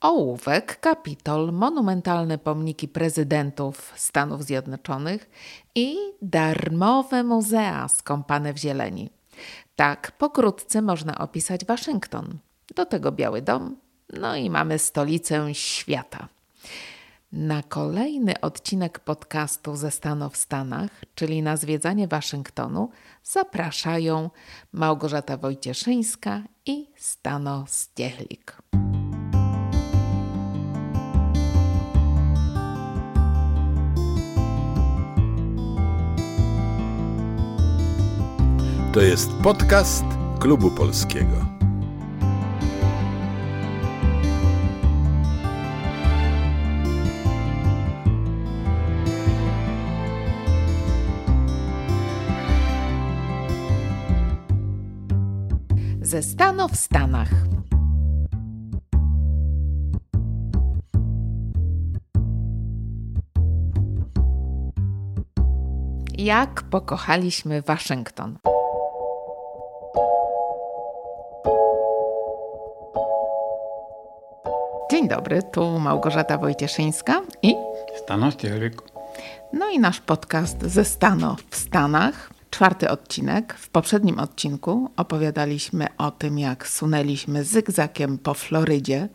ołówek, kapitol, monumentalne pomniki prezydentów Stanów Zjednoczonych i darmowe muzea skąpane w zieleni. Tak pokrótce można opisać Waszyngton. Do tego Biały Dom, no i mamy stolicę świata. Na kolejny odcinek podcastu ze Stanów w Stanach, czyli na zwiedzanie Waszyngtonu, zapraszają Małgorzata Wojcieszyńska i Stano Stiechlik. To jest podcast Klubu Polskiego. Ze Stano w Stanach. Jak pokochaliśmy Waszyngton. Dobry, tu Małgorzata Wojcieszyńska i Stano Stielik. no i nasz podcast ze Stano w Stanach. Czwarty odcinek. W poprzednim odcinku opowiadaliśmy o tym, jak sunęliśmy zygzakiem po Florydzie,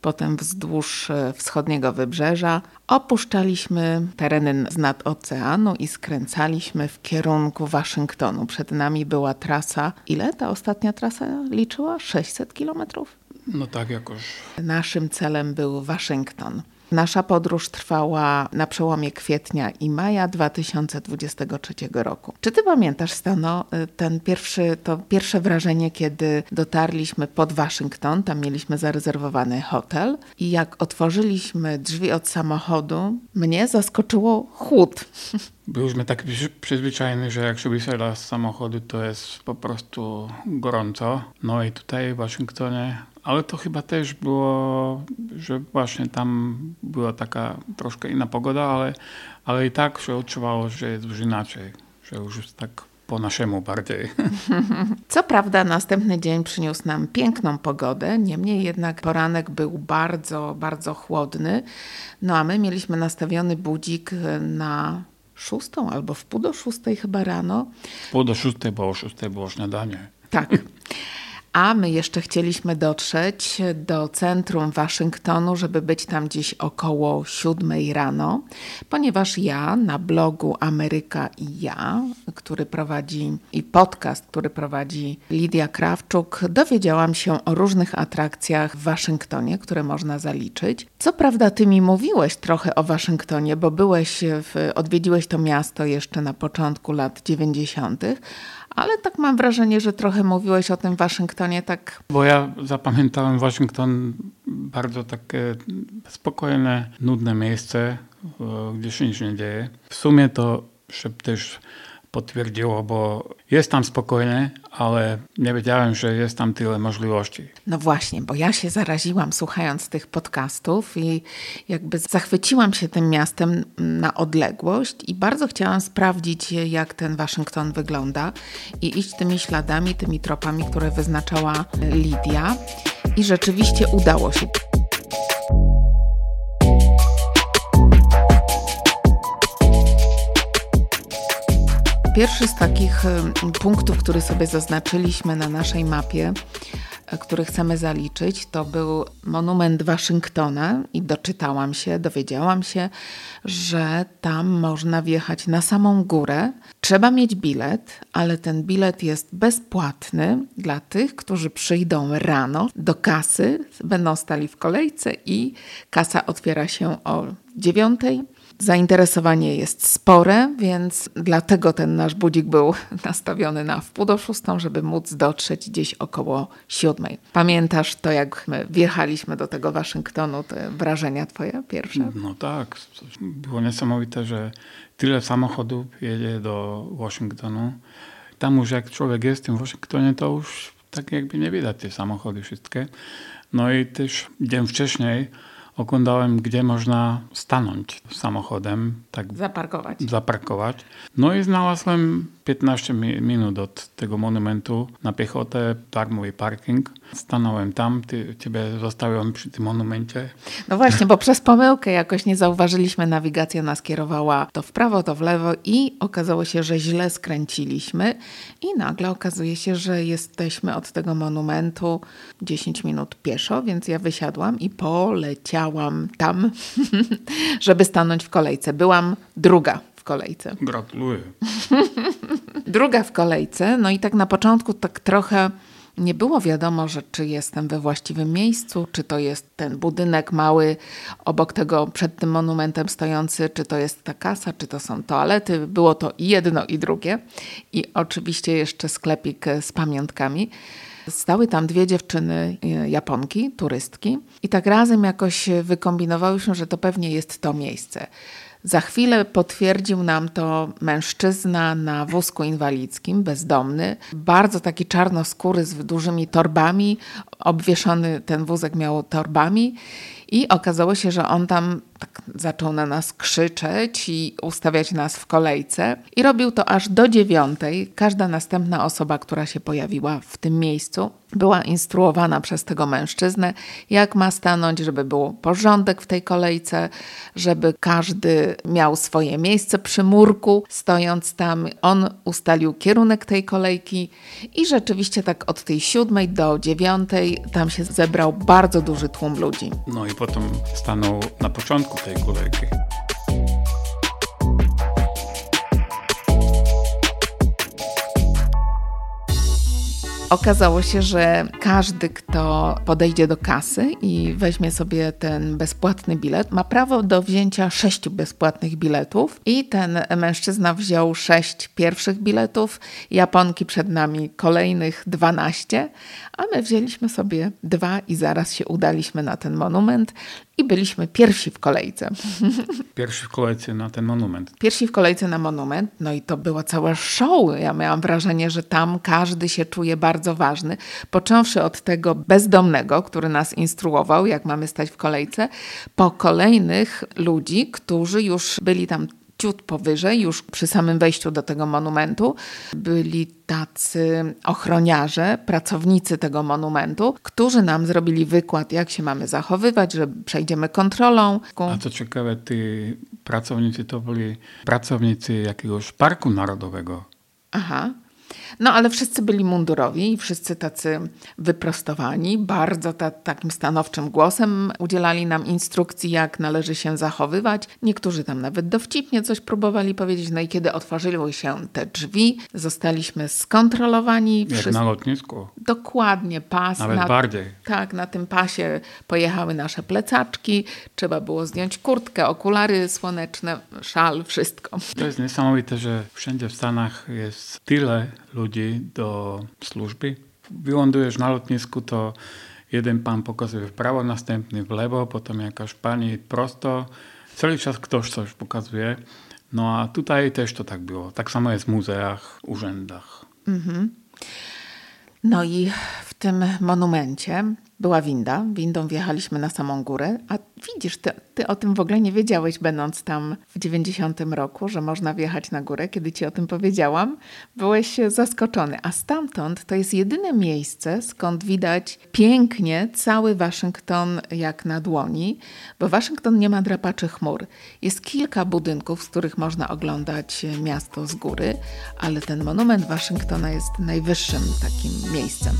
potem wzdłuż e, wschodniego wybrzeża, opuszczaliśmy tereny z nad oceanu i skręcaliśmy w kierunku Waszyngtonu. Przed nami była trasa. Ile ta ostatnia trasa liczyła? 600 kilometrów? No tak jakoś. Naszym celem był Waszyngton. Nasza podróż trwała na przełomie kwietnia i maja 2023 roku. Czy ty pamiętasz, Stano, ten pierwszy, to pierwsze wrażenie, kiedy dotarliśmy pod Waszyngton, tam mieliśmy zarezerwowany hotel i jak otworzyliśmy drzwi od samochodu, mnie zaskoczyło chłód. Byliśmy tak przy- przyzwyczajeni, że jak się wysiada z samochodu, to jest po prostu gorąco. No i tutaj w Waszyngtonie, ale to chyba też było, że właśnie tam była taka troszkę inna pogoda, ale, ale i tak się odczuwało, że jest już inaczej, że już jest tak po naszemu bardziej. Co prawda następny dzień przyniósł nam piękną pogodę, niemniej jednak poranek był bardzo, bardzo chłodny. No a my mieliśmy nastawiony budzik na szóstą albo w pół do szóstej chyba rano. Pół do szóstej, bo o szóstej było śniadanie. Tak. A my jeszcze chcieliśmy dotrzeć do centrum Waszyngtonu, żeby być tam gdzieś około siódmej rano, ponieważ ja na blogu Ameryka i ja, który prowadzi i podcast, który prowadzi Lidia Krawczuk, dowiedziałam się o różnych atrakcjach w Waszyngtonie, które można zaliczyć. Co prawda, ty mi mówiłeś trochę o Waszyngtonie, bo byłeś w, odwiedziłeś to miasto jeszcze na początku lat 90., ale tak mam wrażenie, że trochę mówiłeś o tym Waszyngtonie tak Bo ja zapamiętałem Waszyngton bardzo takie spokojne, nudne miejsce, e, gdzie się nic nie dzieje. W sumie to się też potwierdziło, bo jest tam spokojnie, ale nie wiedziałem, że jest tam tyle możliwości. No właśnie, bo ja się zaraziłam słuchając tych podcastów i jakby zachwyciłam się tym miastem na odległość i bardzo chciałam sprawdzić, jak ten Waszyngton wygląda i iść tymi śladami, tymi tropami, które wyznaczała Lidia. I rzeczywiście udało się. Pierwszy z takich punktów, który sobie zaznaczyliśmy na naszej mapie, e, który chcemy zaliczyć, to był monument Waszyngtona i doczytałam się, dowiedziałam się, że tam można wjechać na samą górę. Trzeba mieć bilet, ale ten bilet jest bezpłatny dla tych, którzy przyjdą rano do kasy, będą stali w kolejce i kasa otwiera się o dziewiątej. Zainteresowanie jest spore, więc dlatego ten nasz budzik był nastawiony na wpół do szóstą, żeby móc dotrzeć gdzieś około siódmej. Pamiętasz to, jak my wjechaliśmy do tego Waszyngtonu, te wrażenia twoje pierwsze? No tak, było niesamowite, że tyle samochodów jedzie do Waszyngtonu. Tam już jak człowiek jest w tym Waszyngtonie, to już tak jakby nie widać te samochody wszystkie. No i też dzień wcześniej oglądałem, gdzie można stanąć samochodem, tak Zaparkować. zaparkować. No i znalazłem 15 mi- minut od tego monumentu na piechotę, darmowy parking. Stanąłem tam, ty, ciebie zostawiłem przy tym monumencie. No właśnie, bo przez pomyłkę jakoś nie zauważyliśmy, nawigacja nas kierowała to w prawo, to w lewo i okazało się, że źle skręciliśmy i nagle okazuje się, że jesteśmy od tego monumentu 10 minut pieszo, więc ja wysiadłam i poleciałam tam, żeby stanąć w kolejce. Byłam druga w kolejce. Gratuluję. Druga w kolejce, no i tak na początku tak trochę nie było wiadomo, że czy jestem we właściwym miejscu, czy to jest ten budynek mały obok tego, przed tym monumentem stojący, czy to jest ta kasa, czy to są toalety. Było to jedno, i drugie. I oczywiście jeszcze sklepik z pamiątkami. Stały tam dwie dziewczyny, e, Japonki, turystki, i tak razem jakoś wykombinowałyśmy, że to pewnie jest to miejsce. Za chwilę potwierdził nam to mężczyzna na wózku inwalidzkim, bezdomny, bardzo taki czarnoskóry z dużymi torbami, obwieszony ten wózek miał torbami i okazało się, że on tam tak zaczął na nas krzyczeć i ustawiać nas w kolejce i robił to aż do dziewiątej. Każda następna osoba, która się pojawiła w tym miejscu, była instruowana przez tego mężczyznę, jak ma stanąć, żeby był porządek w tej kolejce, żeby każdy miał swoje miejsce przy murku, stojąc tam. On ustalił kierunek tej kolejki i rzeczywiście tak od tej siódmej do dziewiątej tam się zebrał bardzo duży tłum ludzi. No i potem stanął na początku tej kolejki. Okazało się, że każdy, kto podejdzie do kasy i weźmie sobie ten bezpłatny bilet, ma prawo do wzięcia sześciu bezpłatnych biletów. I ten mężczyzna wziął sześć pierwszych biletów, Japonki przed nami kolejnych dwanaście, a my wzięliśmy sobie dwa i zaraz się udaliśmy na ten monument i byliśmy pierwsi w kolejce. Pierwszy w kolejce na ten monument. Pierwsi w kolejce na monument, no i to było całe show. Ja miałam wrażenie, że tam każdy się czuje bardzo ważny. Począwszy od tego bezdomnego, który nas instruował, jak mamy stać w kolejce, po kolejnych ludzi, którzy już byli tam ciut powyżej, już przy samym wejściu do tego monumentu, byli tacy ochroniarze, pracownicy tego monumentu, którzy nam zrobili wykład, jak się mamy zachowywać, że przejdziemy kontrolą. A co ciekawe, ci pracownicy to byli pracownicy jakiegoś parku narodowego. Aha. No ale wszyscy byli mundurowi i wszyscy tacy wyprostowani, bardzo ta, takim stanowczym głosem udzielali nam instrukcji, jak należy się zachowywać. Niektórzy tam nawet dowcipnie coś próbowali powiedzieć. No i kiedy otworzyły się te drzwi, zostaliśmy skontrolowani. Jak Wszyscy- na lotnisku. Dokładnie, pas. Nawet na, bardziej. Tak, na tym pasie pojechały nasze plecaczki, trzeba było zdjąć kurtkę, okulary słoneczne, szal, wszystko. To jest niesamowite, że wszędzie w Stanach jest tyle ludzi do służby. Wylądujesz na lotnisku, to jeden pan pokazuje następny w lewo, potem jakaś pani prosto. Cały czas ktoś coś pokazuje. No a tutaj też to tak było. Tak samo jest w muzeach, urzędach. No i w tym monumencie była winda. Windą wjechaliśmy na samą górę. A widzisz, ty, ty o tym w ogóle nie wiedziałeś, będąc tam w 90 roku, że można wjechać na górę. Kiedy ci o tym powiedziałam, byłeś zaskoczony. A stamtąd to jest jedyne miejsce, skąd widać pięknie cały Waszyngton jak na dłoni, bo Waszyngton nie ma drapaczy chmur. Jest kilka budynków, z których można oglądać miasto z góry, ale ten monument Waszyngtona jest najwyższym takim miejscem.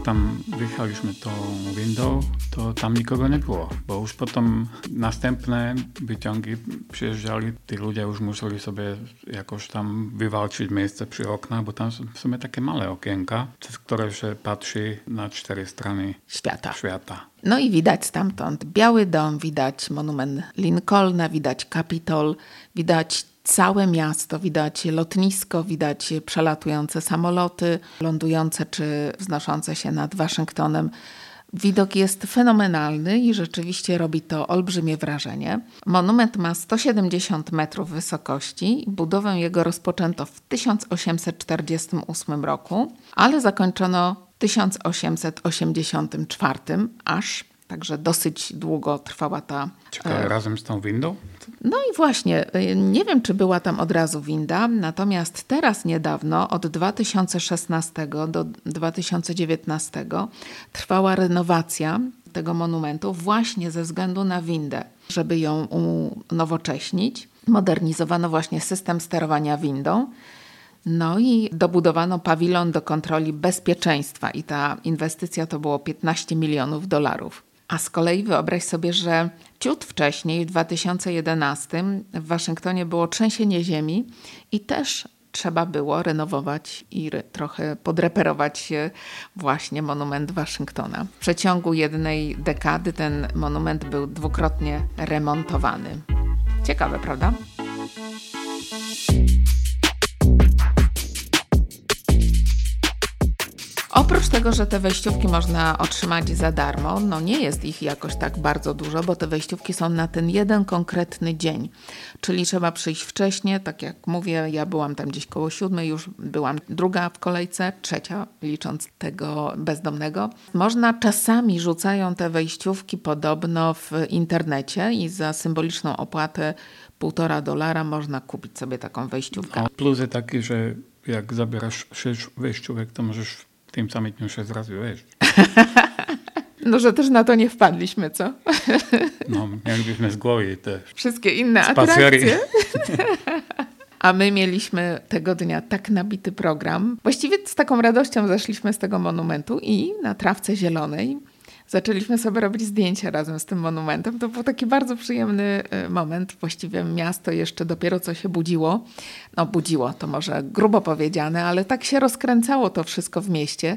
Jak tam wyjechaliśmy tą windą, to tam nikogo nie było, bo już potem następne wyciągi przyjeżdżali, ci ludzie już musieli sobie jakoś tam wywalczyć miejsce przy oknach, bo tam są w sumie takie małe okienka, przez które się patrzy na cztery strony Świata. świata. No i widać stamtąd Biały Dom, widać monument Lincolna, widać Kapitol, widać całe miasto, widać lotnisko, widać przelatujące samoloty, lądujące czy wznoszące się nad Waszyngtonem. Widok jest fenomenalny i rzeczywiście robi to olbrzymie wrażenie. Monument ma 170 metrów wysokości. Budowę jego rozpoczęto w 1848 roku, ale zakończono w 1884 aż Także dosyć długo trwała ta. Ciekawe, razem z tą windą? No i właśnie, e, nie wiem, czy była tam od razu winda, natomiast teraz niedawno, od 2016 do 2019, trwała renowacja tego monumentu właśnie ze względu na windę, żeby ją unowocześnić. Modernizowano właśnie system sterowania windą. No i dobudowano pawilon do kontroli bezpieczeństwa i ta inwestycja to było 15 milionów dolarów. A z kolei wyobraź sobie, że ciut wcześniej, w 2011, w Waszyngtonie było trzęsienie ziemi i też trzeba było renowować i trochę podreperować właśnie monument Waszyngtona. W przeciągu jednej dekady ten monument był dwukrotnie remontowany. Ciekawe, prawda? Oprócz tego, że te wejściówki można otrzymać za darmo, no nie jest ich jakoś tak bardzo dużo, bo te wejściówki są na ten jeden konkretny dzień. Czyli trzeba przyjść wcześniej, tak jak mówię, ja byłam tam gdzieś koło siódmej, już byłam druga w kolejce, trzecia licząc tego bezdomnego. Można czasami rzucają te wejściówki podobno w internecie i za symboliczną opłatę półtora dolara można kupić sobie taką wejściówkę. A plusy takie, że jak zabierasz sześć wejściówek, to możesz tym samym dniu się zraziłeś. No, że też na to nie wpadliśmy, co? No, mielibyśmy z głowy te wszystkie inne atrakcje. A my mieliśmy tego dnia tak nabity program. Właściwie z taką radością zeszliśmy z tego monumentu i na trawce zielonej zaczęliśmy sobie robić zdjęcia razem z tym monumentem. To był taki bardzo przyjemny y, moment. Właściwie miasto jeszcze dopiero co się budziło. No, budziło to może grubo powiedziane, ale tak się rozkręcało to wszystko w mieście.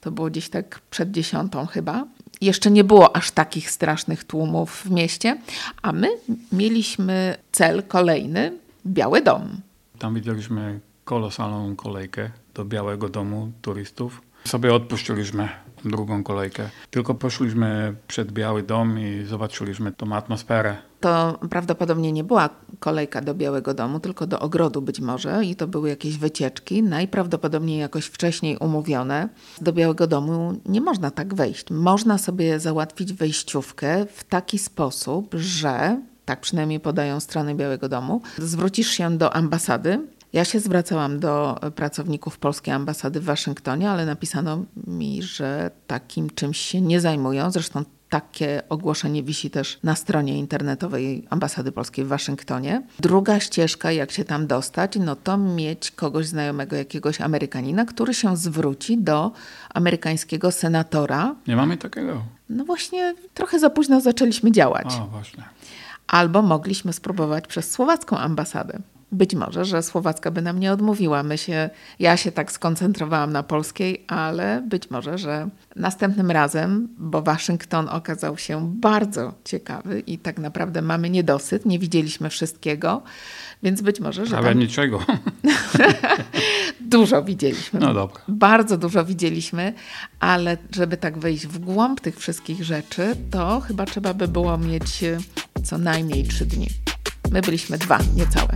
To było gdzieś tak przed dziesiątą chyba. Jeszcze nie było aż takich strasznych tłumów w mieście, a my mieliśmy cel kolejny Biały Dom. Tam widzieliśmy kolosalną kolejkę do Białego Domu turystów. Sobie odpuściliśmy drugą kolejkę. Tylko poszliśmy przed Biały Dom i zobaczyliśmy tą atmosferę. To prawdopodobnie nie była kolejka do Białego Domu, tylko do ogrodu być może i to były jakieś wycieczki, najprawdopodobniej jakoś wcześniej umówione. Do Białego Domu nie można tak wejść. Można sobie załatwić wejściówkę w taki sposób, że tak przynajmniej podają strony Białego Domu. Zwrócisz się do ambasady ja się zwracałam do pracowników polskiej ambasady w Waszyngtonie, ale napisano mi, że takim czymś się nie zajmują. Zresztą takie ogłoszenie wisi też na stronie internetowej Ambasady Polskiej w Waszyngtonie. Druga ścieżka, jak się tam dostać, no to mieć kogoś znajomego, jakiegoś Amerykanina, który się zwróci do amerykańskiego senatora. Nie mamy takiego. No właśnie, trochę za późno zaczęliśmy działać. O, właśnie. Albo mogliśmy spróbować przez słowacką ambasadę. Być może, że Słowacka by nam nie odmówiła. My się, ja się tak skoncentrowałam na polskiej, ale być może, że następnym razem, bo Waszyngton okazał się bardzo ciekawy i tak naprawdę mamy niedosyt, nie widzieliśmy wszystkiego, więc być może, że. Ale tam... niczego. dużo widzieliśmy. No dobra. Bardzo dużo widzieliśmy, ale żeby tak wejść w głąb tych wszystkich rzeczy, to chyba trzeba by było mieć co najmniej trzy dni. My byliśmy dwa, niecałe.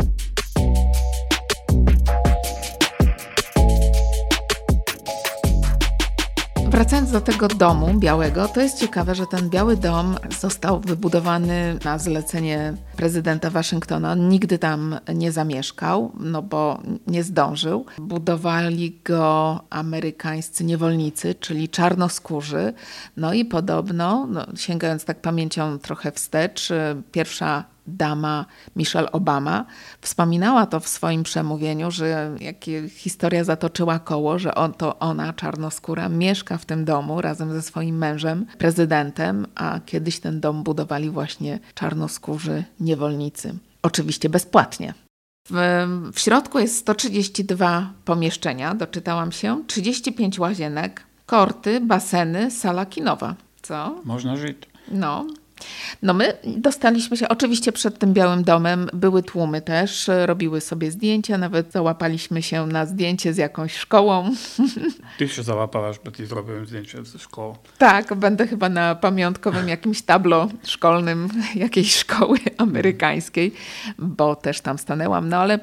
Wracając do tego domu białego, to jest ciekawe, że ten biały dom został wybudowany na zlecenie prezydenta Waszyngtona. Nigdy tam nie zamieszkał, no bo nie zdążył. Budowali go amerykańscy niewolnicy, czyli czarnoskórzy. No i podobno, no, sięgając tak pamięcią trochę wstecz, pierwsza dama Michelle Obama wspominała to w swoim przemówieniu, że jak historia zatoczyła koło, że on, to ona, czarnoskóra, mieszka w tym domu razem ze swoim mężem, prezydentem, a kiedyś ten dom budowali właśnie czarnoskórzy niewolnicy. Oczywiście bezpłatnie. W, w środku jest 132 pomieszczenia, doczytałam się, 35 łazienek, korty, baseny, sala kinowa. Co? Można żyć. No, No my dostaliśmy się, oczywiście przed tym Białym Domem były tłumy też, robiły sobie zdjęcia, nawet załapaliśmy się na zdjęcie z jakąś szkołą. Ty się załapałaś, bo ty zrobiłem zdjęcie ze szkoły. Tak, będę chyba na pamiątkowym jakimś tablo szkolnym jakiejś szkoły amerykańskiej, bo też tam stanęłam. No ale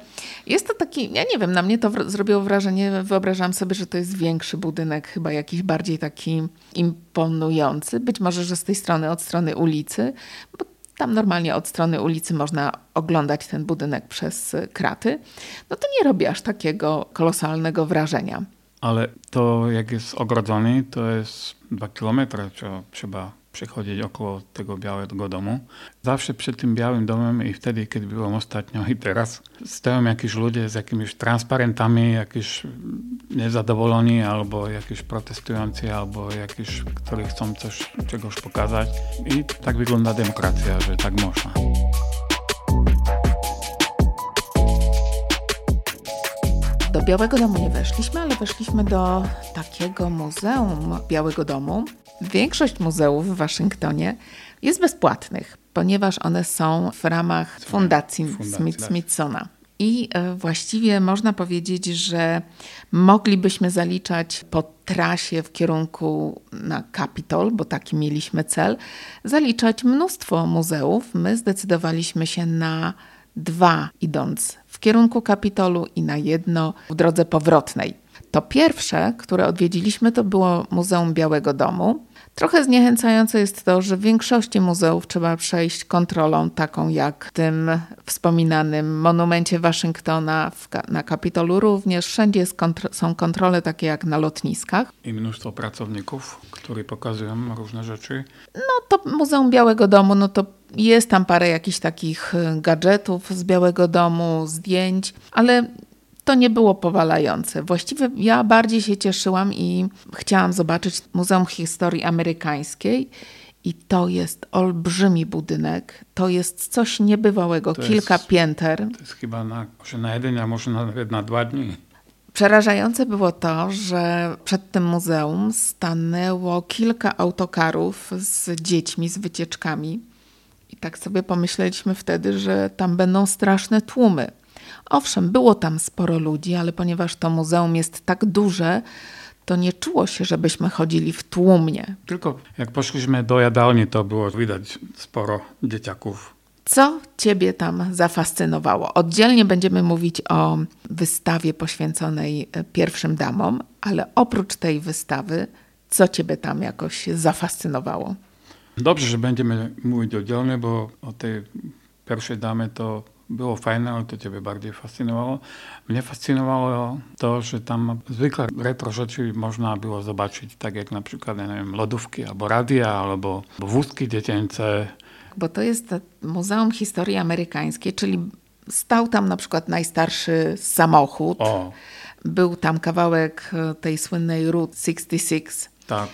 jest to taki, ja nie wiem, na mnie to zrobiło wrażenie, wyobrażam sobie, że to jest większy budynek, chyba jakiś bardziej taki imponujący. Być może, że z tej strony, od strony ulicy, bo tam normalnie od strony ulicy można oglądać ten budynek przez kraty, no to nie robi aż takiego kolosalnego wrażenia. Ale to jak jest ogrodzony, to jest dwa kilometry, trzeba przechodzić około tego białego domu. Zawsze przed tym białym domem i wtedy, kiedy byłem ostatnio i teraz, stoją jakieś ludzie z jakimiś transparentami, jakieś niezadowoleni albo jakieś protestujący, albo jakieś, którzy chcą coś, czegoś pokazać. I tak wygląda demokracja, że tak można. Do Białego Domu nie weszliśmy, ale weszliśmy do takiego muzeum Białego Domu. Większość muzeów w Waszyngtonie jest bezpłatnych, ponieważ one są w ramach fundacji, fundacji tak. Smithsona. I e, właściwie można powiedzieć, że moglibyśmy zaliczać po trasie w kierunku na Capitol, bo taki mieliśmy cel, zaliczać mnóstwo muzeów. My zdecydowaliśmy się na dwa, idąc w kierunku Kapitolu i na jedno w drodze powrotnej. To pierwsze, które odwiedziliśmy, to było Muzeum Białego Domu. Trochę zniechęcające jest to, że w większości muzeów trzeba przejść kontrolą, taką jak w tym wspominanym monumencie Waszyngtona, na Kapitolu również. Wszędzie kontro są kontrole takie jak na lotniskach. I mnóstwo pracowników, którzy pokazują różne rzeczy. No to Muzeum Białego Domu, no to jest tam parę jakichś takich gadżetów z Białego Domu, zdjęć, ale to nie było powalające. Właściwie ja bardziej się cieszyłam i chciałam zobaczyć Muzeum Historii Amerykańskiej. I to jest olbrzymi budynek. To jest coś niebywałego. To Kilka jest, pięter. To jest chyba na, może na jeden, a może nawet na dwa dni. Przerażające było to, że przed tym muzeum stanęło kilka autokarów z dziećmi, z wycieczkami. I tak sobie pomyśleliśmy wtedy, że tam będą straszne tłumy. Owszem, było tam sporo ludzi, ale ponieważ to muzeum jest tak duże, to nie czuło się, żebyśmy chodzili w tłumnie. Tylko jak poszliśmy do jadalni, to było widać sporo dzieciaków. Co Ciebie tam zafascynowało? Oddzielnie będziemy mówić o wystawie poświęconej e, pierwszym damom, ale oprócz tej wystawy, co Ciebie tam jakoś zafascynowało? Dobrze, że będziemy mówić oddzielnie, bo o tej pierwszej damy to było fajne, ale to ciebie bardziej fascynowało. Mnie fascynowało to, że tam zwykle retro rzeczy można było zobaczyć, tak jak na przykład nie wiem, lodówki albo radia, albo wózki dziecięce. Bo to jest Muzeum Historii Amerykańskiej, czyli stał tam na przykład najstarszy samochód. O. Był tam kawałek tej słynnej Route 66. Tak.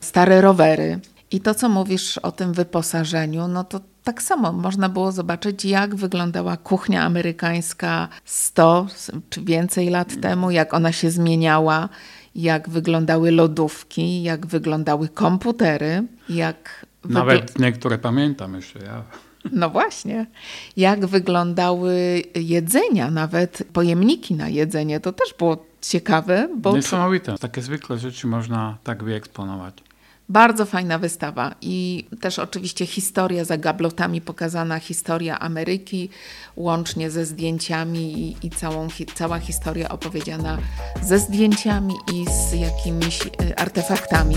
Stare rowery. I to, co mówisz o tym wyposażeniu, no to tak samo można było zobaczyć, jak wyglądała kuchnia amerykańska 100 czy więcej lat temu, jak ona się zmieniała, jak wyglądały lodówki, jak wyglądały komputery, jak. Nawet niektóre pamiętam jeszcze ja. No właśnie. Jak wyglądały jedzenia, nawet pojemniki na jedzenie. To też było ciekawe. Bo Niesamowite. Takie zwykle rzeczy można tak wyeksponować. Bardzo fajna wystawa i też oczywiście historia za gablotami pokazana, historia Ameryki, łącznie ze zdjęciami i, i całą, cała historia opowiedziana ze zdjęciami i z jakimiś y, artefaktami.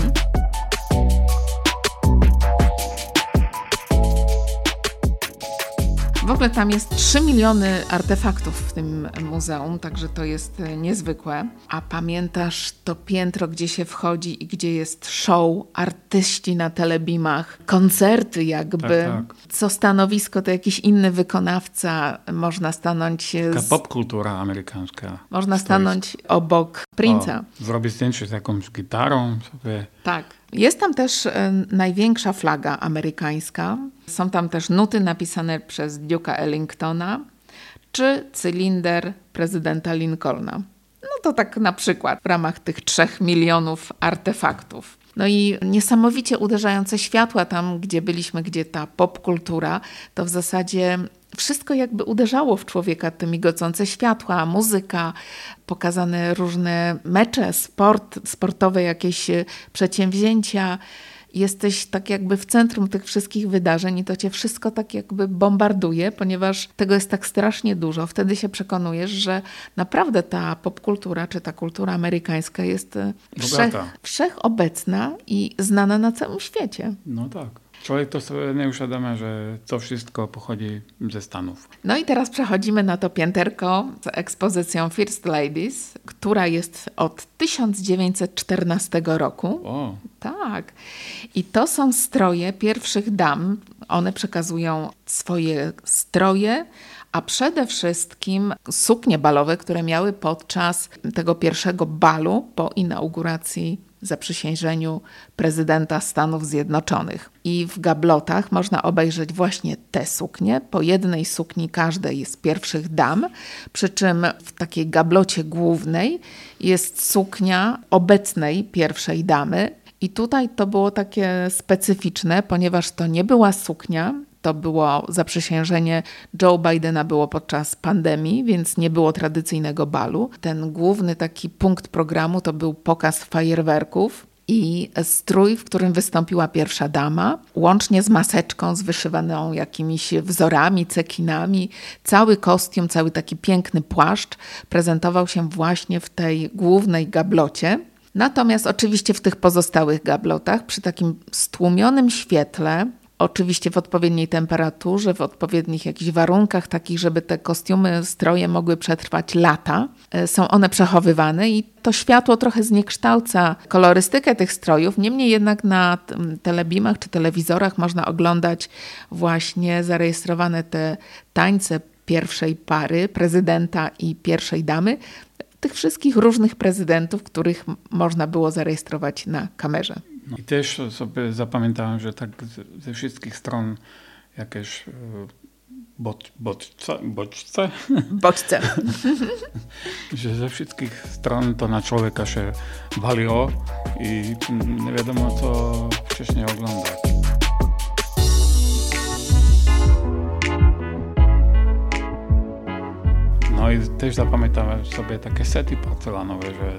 W ogóle tam jest 3 miliony artefaktów w tym muzeum, także to jest e, niezwykłe. A pamiętasz to piętro, gdzie się wchodzi i gdzie jest show, artyści na telebimach, koncerty jakby. Tak, tak. Co stanowisko to jakiś inny wykonawca, można stanąć... Taka z... popkultura amerykańska. Można stanąć obok Prince'a. Zrobić zdjęcie z jakąś gitarą sobie. Tak. Jest tam też e, największa flaga amerykańska. Są tam też nuty napisane przez Duke'a Ellingtona czy cylinder prezydenta Lincolna. No to tak na przykład w ramach tych trzech milionów artefaktów. No i niesamowicie uderzające światła tam, gdzie byliśmy, gdzie ta popkultura, to w zasadzie wszystko jakby uderzało w człowieka, te migocące światła, muzyka, pokazane różne mecze, sport, sportowe jakieś przedsięwzięcia jesteś tak jakby w centrum tych wszystkich wydarzeń i to cię wszystko tak jakby bombarduje, ponieważ tego jest tak strasznie dużo. Wtedy się przekonujesz, że naprawdę ta popkultura czy ta kultura amerykańska jest e, wszech, wszechobecna i znana na całym świecie. No tak. Człowiek to sobie nie uświadamia, że to wszystko pochodzi ze Stanów. No i teraz przechodzimy na to pięterko z ekspozycją First Ladies, która jest od 1914 roku. O. Tak. I to są stroje pierwszych dam. One przekazują swoje stroje, a przede wszystkim suknie balowe, które miały podczas tego pierwszego balu po inauguracji zaprzysiężeniu prezydenta Stanów Zjednoczonych. I w gablotach można obejrzeć właśnie te suknie. Po jednej sukni każdej z pierwszych dam, przy czym w takiej gablocie głównej jest suknia obecnej pierwszej damy. I tutaj to było takie specyficzne, ponieważ to nie była suknia, to było zaprzysiężenie Joe Bidena było podczas pandemii, więc nie było tradycyjnego balu. Ten główny taki punkt programu to był pokaz fajerwerków i strój, w którym wystąpiła pierwsza dama, łącznie z maseczką z wyszywaną jakimiś wzorami, cekinami. Cały kostium, cały taki piękny płaszcz prezentował się właśnie w tej głównej gablocie. Natomiast oczywiście w tych pozostałych gablotach, przy takim stłumionym świetle, Oczywiście w odpowiedniej temperaturze, w odpowiednich jakichś warunkach, takich, żeby te kostiumy, stroje mogły przetrwać lata. E, są one przechowywane i to światło trochę zniekształca kolorystykę tych strojów. Niemniej jednak na telebimach czy telewizorach można oglądać właśnie zarejestrowane te tańce pierwszej pary, prezydenta i pierwszej damy tych wszystkich różnych prezydentów, których można było zarejestrować na kamerze. No. I też sobie zapamiętałem, że tak ze wszystkich stron jakieś e, bod, bodźce, bodźce? Bodźce. że ze wszystkich stron to na człowieka się waliło i nie wiadomo co wcześniej oglądać. No i też zapamiętałem sobie takie sety porcelanowe, że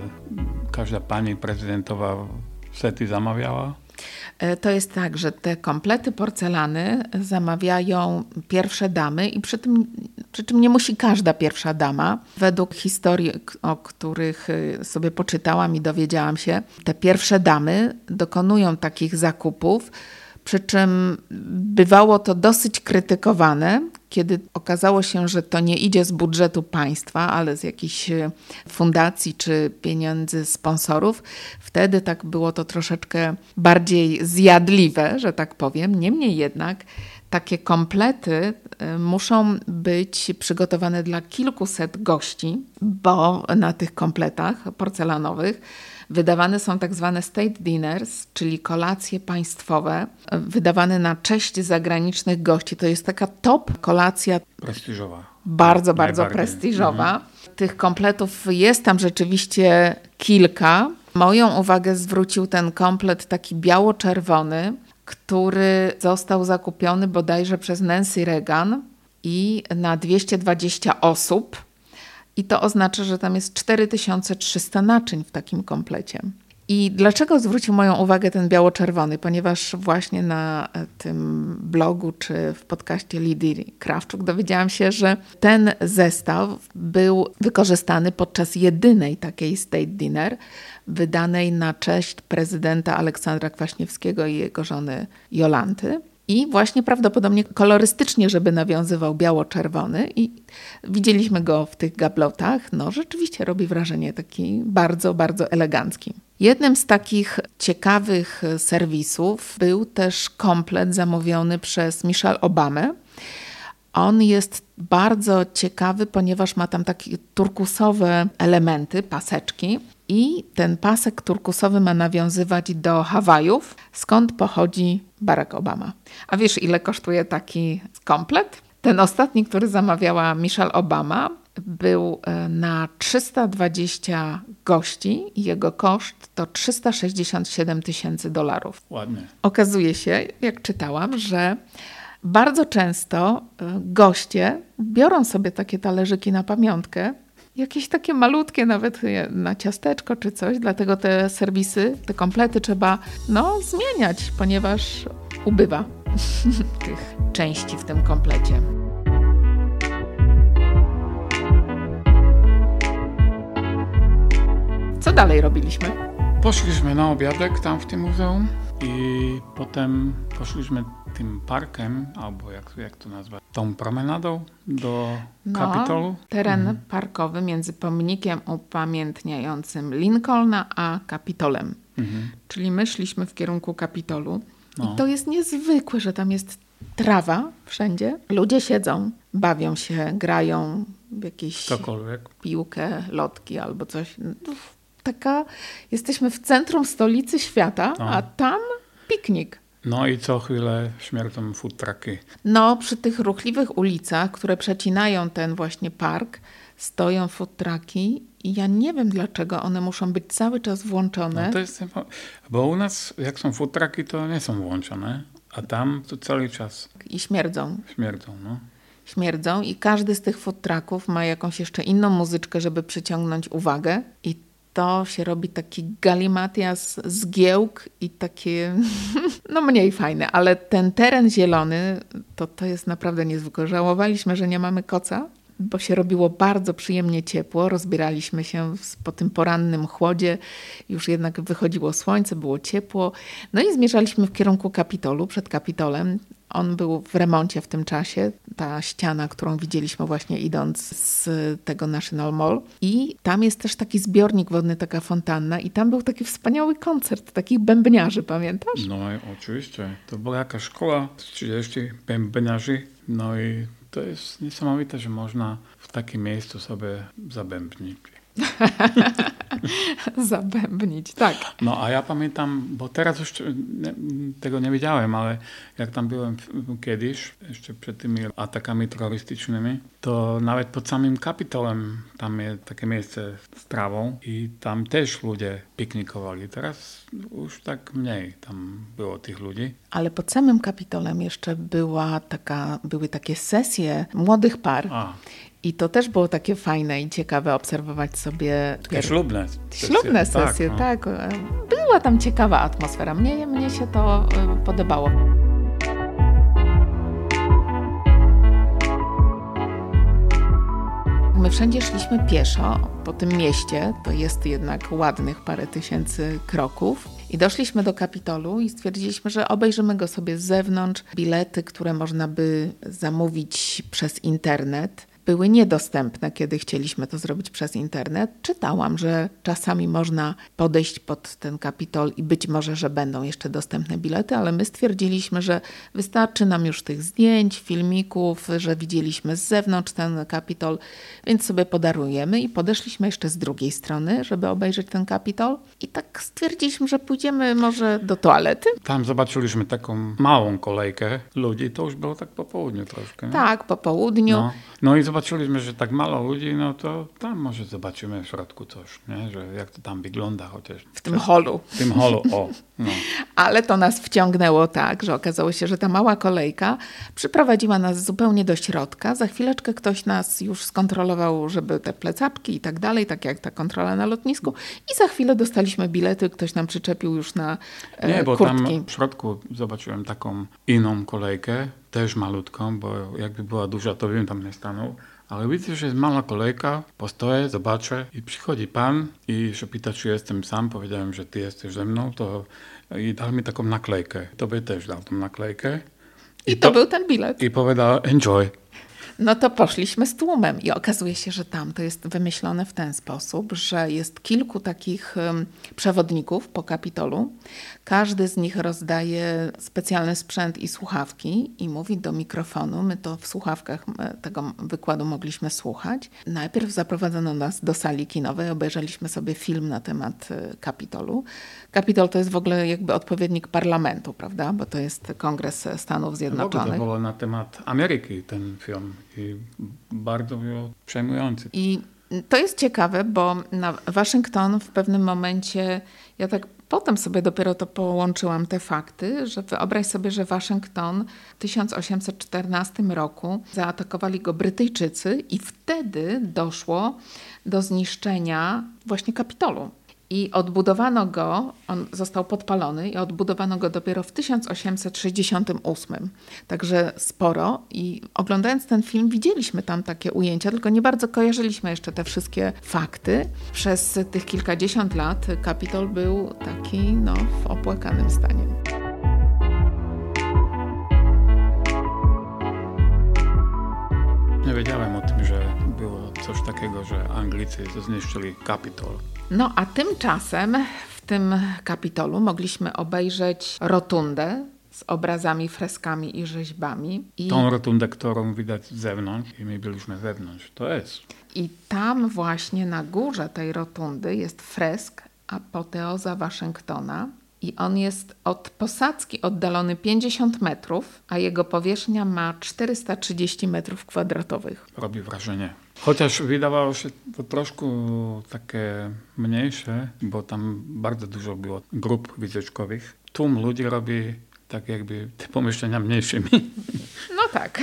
każda pani prezydentowa sety zamawiała? E, to jest tak, że te komplety porcelany zamawiają pierwsze damy i przy tym, przy czym nie musi każda pierwsza dama. Według historii, o których y, sobie poczytałam i dowiedziałam się, te pierwsze damy dokonują takich zakupów, przy czym bywało to dosyć krytykowane, kiedy okazało się, że to nie idzie z budżetu państwa, ale z jakichś e, fundacji czy pieniędzy sponsorów, wtedy tak było to troszeczkę bardziej zjadliwe, że tak powiem. Niemniej jednak takie komplety e, muszą być przygotowane dla kilkuset gości, bo na tych kompletach porcelanowych Wydawane są tak zwane state dinners, czyli kolacje państwowe, wydawane na cześć zagranicznych gości. To jest taka top kolacja. Prestiżowa. Bardzo, bardzo prestiżowa. Mhm. Tych kompletów jest tam rzeczywiście kilka. Moją uwagę zwrócił ten komplet taki biało-czerwony, który został zakupiony bodajże przez Nancy Reagan i na 220 osób i to oznacza, że tam jest 4300 naczyń w takim komplecie. I dlaczego zwrócił moją uwagę ten biało-czerwony? Ponieważ właśnie na tym blogu czy w podcaście Lidii Krawczuk dowiedziałam się, że ten zestaw był wykorzystany podczas jedynej takiej state dinner wydanej na cześć prezydenta Aleksandra Kwaśniewskiego i jego żony Jolanty. I właśnie prawdopodobnie kolorystycznie, żeby nawiązywał biało-czerwony i widzieliśmy go w tych gablotach. No rzeczywiście robi wrażenie taki bardzo, bardzo elegancki. Jednym z takich ciekawych serwisów był też komplet zamówiony przez Michelle Obamę. On jest bardzo ciekawy, ponieważ ma tam takie turkusowe elementy, paseczki. I ten pasek turkusowy ma nawiązywać do Hawajów, skąd pochodzi Barack Obama. A wiesz, ile kosztuje taki komplet? Ten ostatni, który zamawiała Michelle Obama, był e, na 320 gości i jego koszt to 367 tysięcy dolarów. Ładnie. Okazuje się, jak czytałam, że bardzo często e, goście biorą sobie takie talerzyki na pamiątkę, jakieś takie malutkie, nawet na ciasteczko czy coś, dlatego te serwisy, te komplety trzeba no, zmieniać, ponieważ ubywa tych części w tym komplecie. Co dalej robiliśmy? Poszliśmy na obiadek tam w tym muzeum i potem poszliśmy tym parkiem, albo jak, jak to nazwać, tą promenadą do no, Kapitolu. Teren mhm. parkowy między pomnikiem upamiętniającym Lincolna a Kapitolem. Mhm. Czyli my szliśmy w kierunku Kapitolu. No. I to jest niezwykłe, że tam jest trawa wszędzie. Ludzie siedzą, bawią się, grają w jakieś Cokolwiek. piłkę, lotki albo coś. No, taka, jesteśmy w centrum stolicy świata, no. a tam piknik. No i co chwilę śmierdzą food trucki. No, przy tych ruchliwych ulicach, które przecinają ten właśnie park, stoją food trucki i ja nie wiem dlaczego one muszą być cały czas włączone. No to jest, bo u nas jak są food trucki, to nie są włączone, a tam to cały czas. I śmierdzą. Śmierdzą, no. Śmierdzą i każdy z tych food trucków ma jakąś jeszcze inną muzyczkę, żeby przyciągnąć uwagę i to się robi taki galimatias zgiełk i takie, no mniej fajne, ale ten teren zielony, to, to jest naprawdę niezwykłe. Żałowaliśmy, że nie mamy koca, bo się robiło bardzo przyjemnie ciepło. Rozbieraliśmy się po tym porannym chłodzie. Już jednak wychodziło słońce, było ciepło. No i zmierzaliśmy w kierunku Kapitolu, przed Kapitolem. On był w remoncie w tym czasie, ta ściana, którą widzieliśmy właśnie idąc z tego National Mall. I tam jest też taki zbiornik wodny, taka fontanna i tam był taki wspaniały koncert takich bębniarzy, pamiętasz? No oczywiście. To była jakaś szkoła z 30 bębniarzy. No i to jest niesamowite, że można w takim miejscu sobie zabębnić. Zabębnić, tak. No a ja pamiętam, bo teraz już tego nie wiedziałem, ale jak tam byłem kiedyś, jeszcze przed tymi atakami terrorystycznymi, to nawet pod samym Kapitolem tam jest takie miejsce z trawą i tam też ludzie piknikowali. Teraz już tak mniej tam było tych ludzi. Ale pod samym Kapitolem jeszcze była taka, były takie sesje młodych par. A. I to też było takie fajne i ciekawe obserwować sobie. Takie ślubne sesje. Ślubne sesje, tak, no. tak. Była tam ciekawa atmosfera. Mnie, mnie się to y, podobało. My wszędzie szliśmy pieszo po tym mieście, to jest jednak ładnych parę tysięcy kroków. I doszliśmy do Kapitolu i stwierdziliśmy, że obejrzymy go sobie z zewnątrz. Bilety, które można by zamówić przez internet, były niedostępne, kiedy chcieliśmy to zrobić przez internet. Czytałam, że czasami można podejść pod ten kapitol i być może, że będą jeszcze dostępne bilety, ale my stwierdziliśmy, że wystarczy nam już tych zdjęć, filmików, że widzieliśmy z zewnątrz ten kapitol, więc sobie podarujemy i podeszliśmy jeszcze z drugiej strony, żeby obejrzeć ten kapitol i tak stwierdziliśmy, że pójdziemy może do toalety. Tam zobaczyliśmy taką małą kolejkę ludzi, to już było tak po południu troszkę. Nie? Tak, po południu. No. No i zobaczyliśmy, że tak mało ludzi, no to tam może zobaczymy w środku coś, nie? że jak to tam wygląda chociaż. W tym holu. W tym holu, o. No. Ale to nas wciągnęło tak, że okazało się, że ta mała kolejka przyprowadziła nas zupełnie do środka. Za chwileczkę ktoś nas już skontrolował, żeby te plecaczki i tak dalej, tak jak ta kontrola na lotnisku. I za chwilę dostaliśmy bilety, ktoś nam przyczepił już na e, Nie, bo kurtki. tam w środku zobaczyłem taką inną kolejkę, też malutką, bo jakby była duża, to bym tam nie stanął. Ale widzę, że jest mała kolejka, postoję, zobaczę i przychodzi pan i się pyta, czy jestem sam. Powiedziałem, że ty jesteś ze mną, to i dał mi taką naklejkę. Tobie też dał tą naklejkę. I, I to, to, był ten bilet. I powiedział enjoy. No to poszliśmy z tłumem i okazuje się, że tam to jest wymyślone w ten sposób, że jest kilku takich przewodników po Kapitolu. Każdy z nich rozdaje specjalny sprzęt i słuchawki i mówi do mikrofonu. My to w słuchawkach tego wykładu mogliśmy słuchać. Najpierw zaprowadzono nas do sali kinowej, obejrzeliśmy sobie film na temat y, Kapitolu. Kapitol to jest w ogóle jakby odpowiednik parlamentu, prawda? Bo to jest Kongres Stanów Zjednoczonych. No, to było na temat Ameryki ten film. Bardzo było przejmujące. I to jest ciekawe, bo na Waszyngton w pewnym momencie, ja tak potem sobie dopiero to połączyłam te fakty, że wyobraź sobie, że Waszyngton w 1814 roku zaatakowali go Brytyjczycy i wtedy doszło do zniszczenia właśnie Kapitolu. I odbudowano go, on został podpalony i odbudowano go dopiero w 1868. Także sporo. I oglądając ten film, widzieliśmy tam takie ujęcia, tylko nie bardzo kojarzyliśmy jeszcze te wszystkie fakty. Przez tych kilkadziesiąt lat Kapitol był taki no, w opłakanym stanie. Coś takiego, że Anglicy zniszczyli Kapitol. No a tymczasem w tym kapitolu mogliśmy obejrzeć rotundę z obrazami, freskami i rzeźbami. I, Tą rotundę, którą widać z zewnątrz i my byliśmy wewnątrz. To jest. I tam właśnie na górze tej rotundy jest fresk Apoteoza Waszyngtona. I on jest od posadzki oddalony 50 metrów, a jego powierzchnia ma 430 metrów kwadratowych. Robi wrażenie. Chociaż wydawało się to troszkę takie mniejsze, bo tam bardzo dużo było grup widoczkowych. Tłum ludzi robi tak jakby te pomieszczenia mniejszymi. No tak.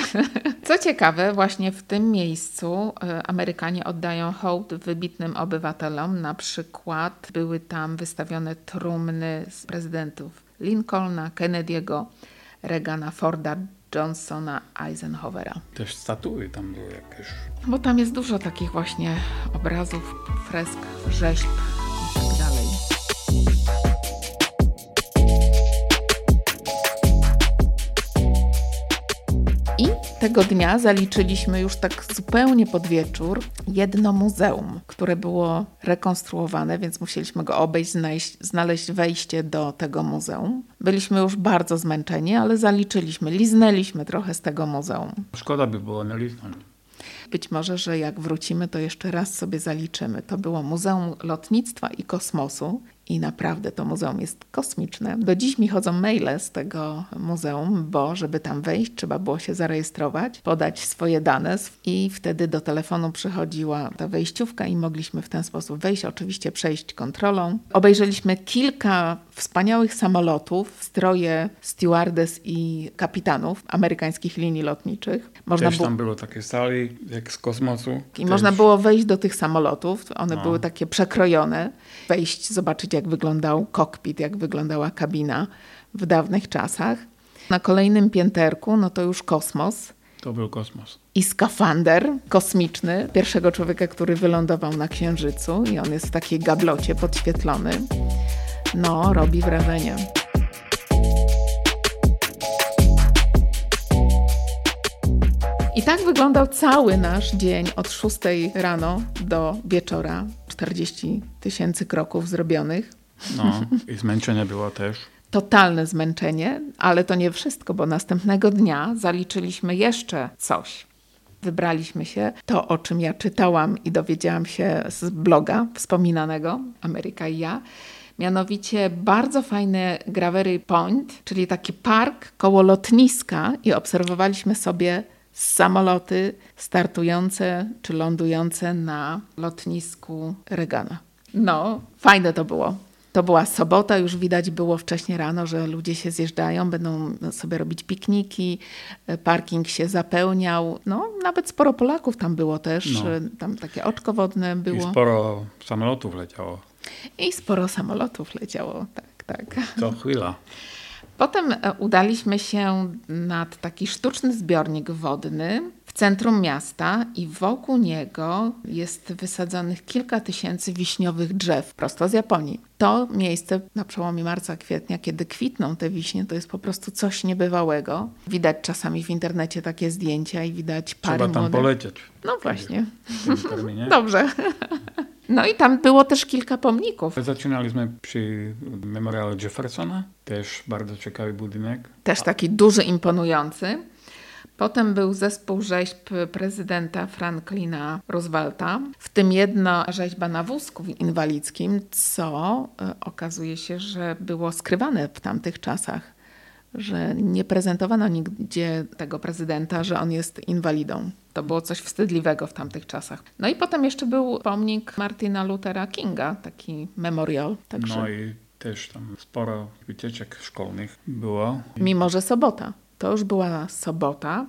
Co ciekawe, właśnie w tym miejscu e, Amerykanie oddają hołd wybitnym obywatelom. Na przykład były tam wystawione trumny z prezydentów Lincolna, Kennedy'ego, Reagana, Forda, Johnsona, Eisenhowera. Też statuły tam były jakieś. Bo tam jest dużo takich właśnie obrazów, fresk, rzeźb tego dnia zaliczyliśmy już tak zupełnie pod wieczór jedno muzeum, które było rekonstruowane, więc musieliśmy go obejść, znaleźć, znaleźć wejście do tego muzeum. Byliśmy już bardzo zmęczeni, ale zaliczyliśmy, liznęliśmy trochę z tego muzeum. Szkoda by było nie liznąć. Być może, że jak wrócimy, to jeszcze raz sobie zaliczymy. To było Muzeum Lotnictwa i Kosmosu i naprawdę to muzeum jest kosmiczne. Do dziś mi chodzą maile z tego muzeum, bo żeby tam wejść, trzeba było się zarejestrować, podać swoje dane i wtedy do telefonu przychodziła ta wejściówka i mogliśmy w ten sposób wejść, oczywiście przejść kontrolą. Obejrzeliśmy kilka wspaniałych samolotów, stroje stewardess i kapitanów amerykańskich linii lotniczych. Można Też tam było takie sali jak z kosmosu. I Też... można było wejść do tych samolotów. One no. były takie przekrojone. Wejść, zobaczyć jak wyglądał kokpit, jak wyglądała kabina w dawnych czasach. Na kolejnym pięterku, no to już kosmos. To był kosmos. I skafander kosmiczny pierwszego człowieka, który wylądował na Księżycu i on jest w takiej gablocie podświetlony. No, robi wrażenie. I tak wyglądał cały nasz dzień od 6 rano do wieczora. 40 tysięcy kroków zrobionych. No, i zmęczenie było też. Totalne zmęczenie, ale to nie wszystko, bo następnego dnia zaliczyliśmy jeszcze coś. Wybraliśmy się to, o czym ja czytałam i dowiedziałam się z bloga wspominanego, Ameryka i ja. Mianowicie bardzo fajny Gravery Point, czyli taki park koło lotniska i obserwowaliśmy sobie samoloty startujące czy lądujące na lotnisku Regana. No, fajne to było. To była sobota, już widać było wcześniej rano, że ludzie się zjeżdżają, będą sobie robić pikniki, parking się zapełniał. No, nawet sporo Polaków tam było też, no. tam takie oczko wodne było. I sporo samolotów leciało. I sporo samolotów leciało, tak, tak. To chwila. Potem e, udaliśmy się nad taki sztuczny zbiornik wodny centrum miasta i wokół niego jest wysadzonych kilka tysięcy wiśniowych drzew prosto z Japonii. To miejsce na przełomie marca, kwietnia, kiedy kwitną te wiśnie, to jest po prostu coś niebywałego. Widać czasami w internecie takie zdjęcia i widać pary Trzeba tam młode. polecieć. No właśnie. Dobrze. No i tam było też kilka pomników. Zaczynaliśmy przy memoriale Jeffersona, też bardzo ciekawy budynek. Też taki duży, imponujący. Potem był zespół rzeźb prezydenta Franklina Roosevelta, w tym jedna rzeźba na wózku inwalidzkim, co e, okazuje się, że było skrywane w tamtych czasach że nie prezentowano nigdzie tego prezydenta, że on jest inwalidą. To było coś wstydliwego w tamtych czasach. No i potem jeszcze był pomnik Martina Luthera Kinga, taki memorial. Także... No i też tam sporo wycieczek szkolnych było. Mimo, że sobota. To już była sobota.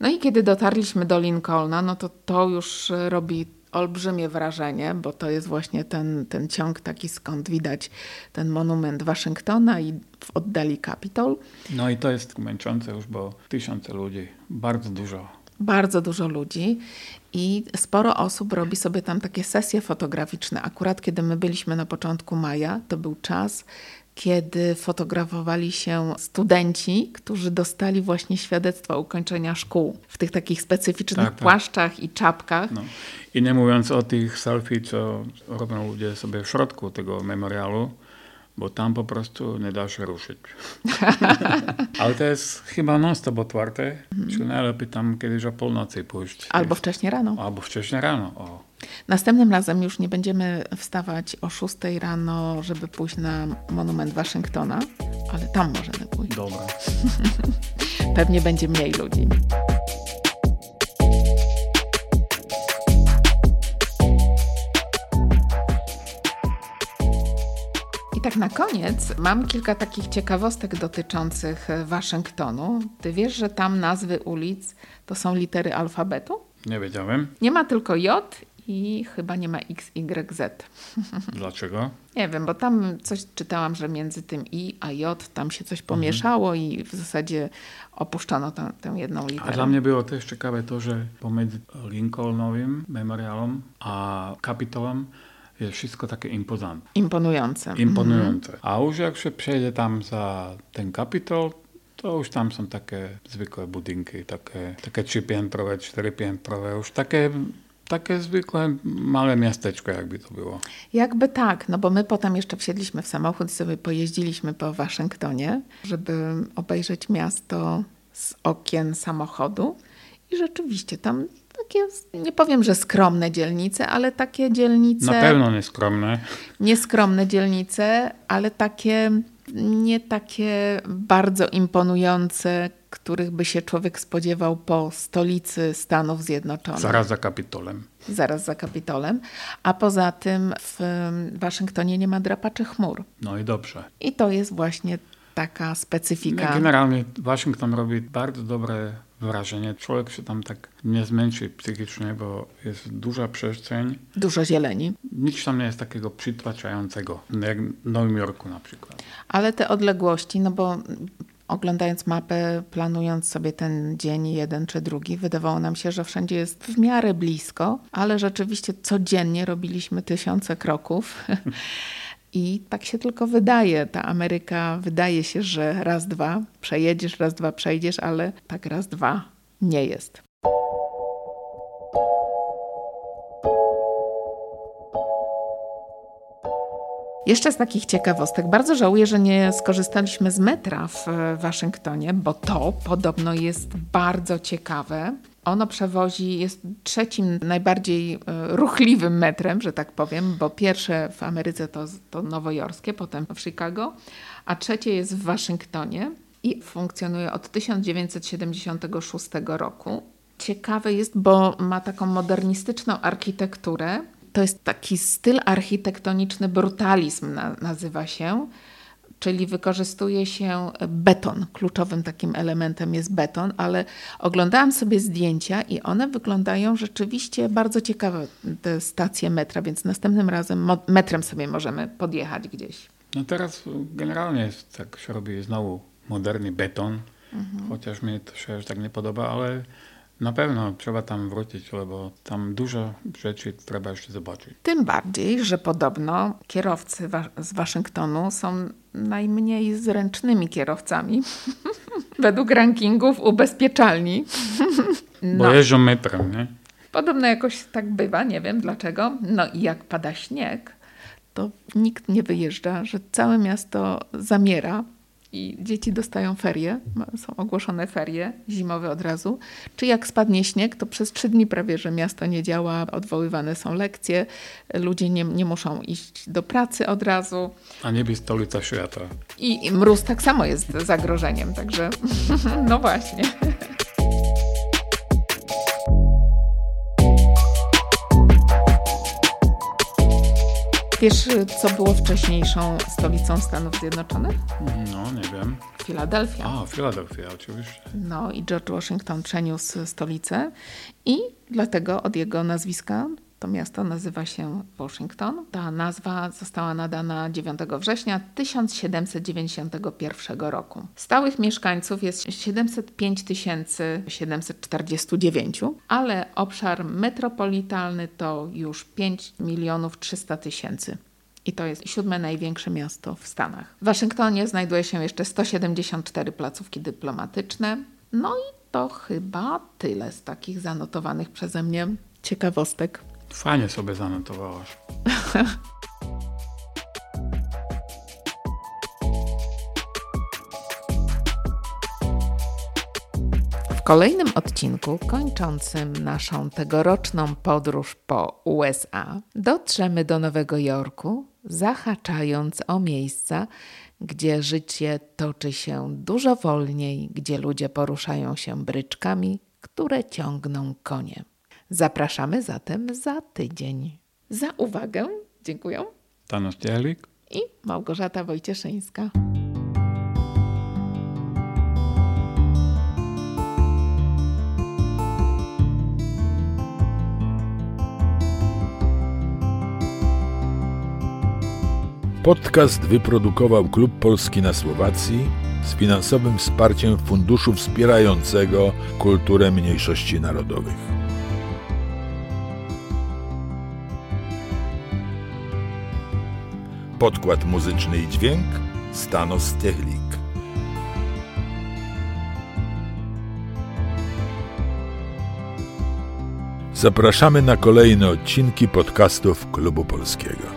No i kiedy dotarliśmy do Lincolna, no to to już robi olbrzymie wrażenie, bo to jest właśnie ten, ten ciąg taki, skąd widać ten monument Waszyngtona i w oddali Kapitol. No i to jest męczące już, bo tysiące ludzi, bardzo dużo. Bardzo dużo ludzi i sporo osób robi sobie tam takie sesje fotograficzne. Akurat kiedy my byliśmy na początku maja, to był czas, kiedy fotografowali się studenci, którzy dostali właśnie świadectwa ukończenia szkół w tych takich specyficznych tak, tak. płaszczach i czapkach. No. I nie mówiąc o tych selfie, co robią ludzie sobie w środku tego memorialu, bo tam po prostu nie da się ruszyć. Ale to jest chyba non-stop otwarte, mm. czyli najlepiej tam kiedyś o północy pójść. Albo wcześniej rano. Albo wcześniej rano, o. Następnym razem już nie będziemy wstawać o 6 rano, żeby pójść na monument Waszyngtona, ale tam możemy pójść. Dobra. Pewnie będzie mniej ludzi. I tak na koniec mam kilka takich ciekawostek dotyczących Waszyngtonu. Ty wiesz, że tam nazwy ulic to są litery alfabetu? Nie wiedziałem. Nie ma tylko J i chyba nie ma X, Y, Z. Dlaczego? Nie wiem, bo tam coś czytałam, że między tym I a J tam się coś pomieszało mhm. i w zasadzie opuszczono tę, tę jedną literę. A dla mnie było też ciekawe to, że pomiędzy Lincolnowym memorialem a Kapitolem jest wszystko takie impozantne. Imponujące. Imponujące. Mhm. A już jak się przejdzie tam za ten Kapitol, to już tam są takie zwykłe budynki, takie, takie trzypiętrowe, czterypiętrowe, już takie takie zwykłe małe miasteczko, jakby to było. Jakby tak, no bo my potem jeszcze wsiedliśmy w samochód i sobie pojeździliśmy po Waszyngtonie, żeby obejrzeć miasto z okien samochodu. I rzeczywiście tam takie, nie powiem, że skromne dzielnice, ale takie dzielnice. Na pewno nieskromne. Nieskromne dzielnice, ale takie nie takie bardzo imponujące, których by się człowiek spodziewał po stolicy Stanów Zjednoczonych. Zaraz za Kapitolem. Zaraz za Kapitolem. A poza tym w Waszyngtonie nie ma drapaczy chmur. No i dobrze. I to jest właśnie taka specyfika. Generalnie Waszyngton robi bardzo dobre wrażenie. Człowiek się tam tak nie zmęczy psychicznie, bo jest duża przestrzeń. Dużo zieleni. Nic tam nie jest takiego przytłaczającego, jak w Nowym Jorku na przykład. Ale te odległości, no bo oglądając mapę, planując sobie ten dzień jeden czy drugi, wydawało nam się, że wszędzie jest w miarę blisko, ale rzeczywiście codziennie robiliśmy tysiące kroków. I tak się tylko wydaje. Ta Ameryka wydaje się, że raz, dwa przejedziesz, raz, dwa przejdziesz, ale tak raz, dwa nie jest. Jeszcze z takich ciekawostek, bardzo żałuję, że nie skorzystaliśmy z metra w Waszyngtonie, bo to podobno jest bardzo ciekawe. Ono przewozi, jest trzecim najbardziej e, ruchliwym metrem, że tak powiem, bo pierwsze w Ameryce to, to nowojorskie, potem w Chicago, a trzecie jest w Waszyngtonie i funkcjonuje od 1976 roku. Ciekawe jest, bo ma taką modernistyczną architekturę. To jest taki styl architektoniczny, brutalizm na, nazywa się czyli wykorzystuje się beton. Kluczowym takim elementem jest beton, ale oglądałam sobie zdjęcia i one wyglądają rzeczywiście bardzo ciekawe, te stacje metra, więc następnym razem metrem sobie możemy podjechać gdzieś. No teraz generalnie tak się robi znowu moderny beton, mhm. chociaż mnie to się tak nie podoba, ale na pewno trzeba tam wrócić, bo tam dużo rzeczy trzeba jeszcze zobaczyć. Tym bardziej, że podobno kierowcy z Waszyngtonu są najmniej zręcznymi kierowcami według rankingów ubezpieczalni. no. Bo jeżdżą metrem, nie? Podobno jakoś tak bywa, nie wiem dlaczego. No i jak pada śnieg, to nikt nie wyjeżdża, że całe miasto zamiera i dzieci dostają ferie, są ogłoszone ferie zimowe od razu. Czy jak spadnie śnieg, to przez trzy dni prawie, że miasto nie działa, odwoływane są lekcje, ludzie nie, nie muszą iść do pracy od razu. A niebie stolica świata. I, I mróz tak samo jest zagrożeniem, także no właśnie. Wiesz, co było wcześniejszą stolicą Stanów Zjednoczonych? No, nie wiem. Filadelfia. A, Filadelfia, oczywiście. No i George Washington przeniósł stolicę i dlatego od jego nazwiska to miasto nazywa się Washington. Ta nazwa została nadana 9 września 1791 roku. Stałych mieszkańców jest 705 749, ale obszar metropolitalny to już 5 milionów 300 tysięcy. I to jest siódme największe miasto w Stanach. W Waszyngtonie znajduje się jeszcze 174 placówki dyplomatyczne. No i to chyba tyle z takich zanotowanych przeze mnie ciekawostek. Fajnie sobie zanotowałaś. W kolejnym odcinku, kończącym naszą tegoroczną podróż po USA, dotrzemy do Nowego Jorku, zahaczając o miejsca, gdzie życie toczy się dużo wolniej, gdzie ludzie poruszają się bryczkami, które ciągną konie. Zapraszamy zatem za tydzień. Za uwagę dziękuję. Tanos Dzielik i Małgorzata Wojcieszyńska. Podcast wyprodukował Klub Polski na Słowacji z finansowym wsparciem Funduszu Wspierającego Kulturę Mniejszości Narodowych. Podkład muzyczny i dźwięk Stanos Techlik. Zapraszamy na kolejne odcinki podcastów Klubu Polskiego.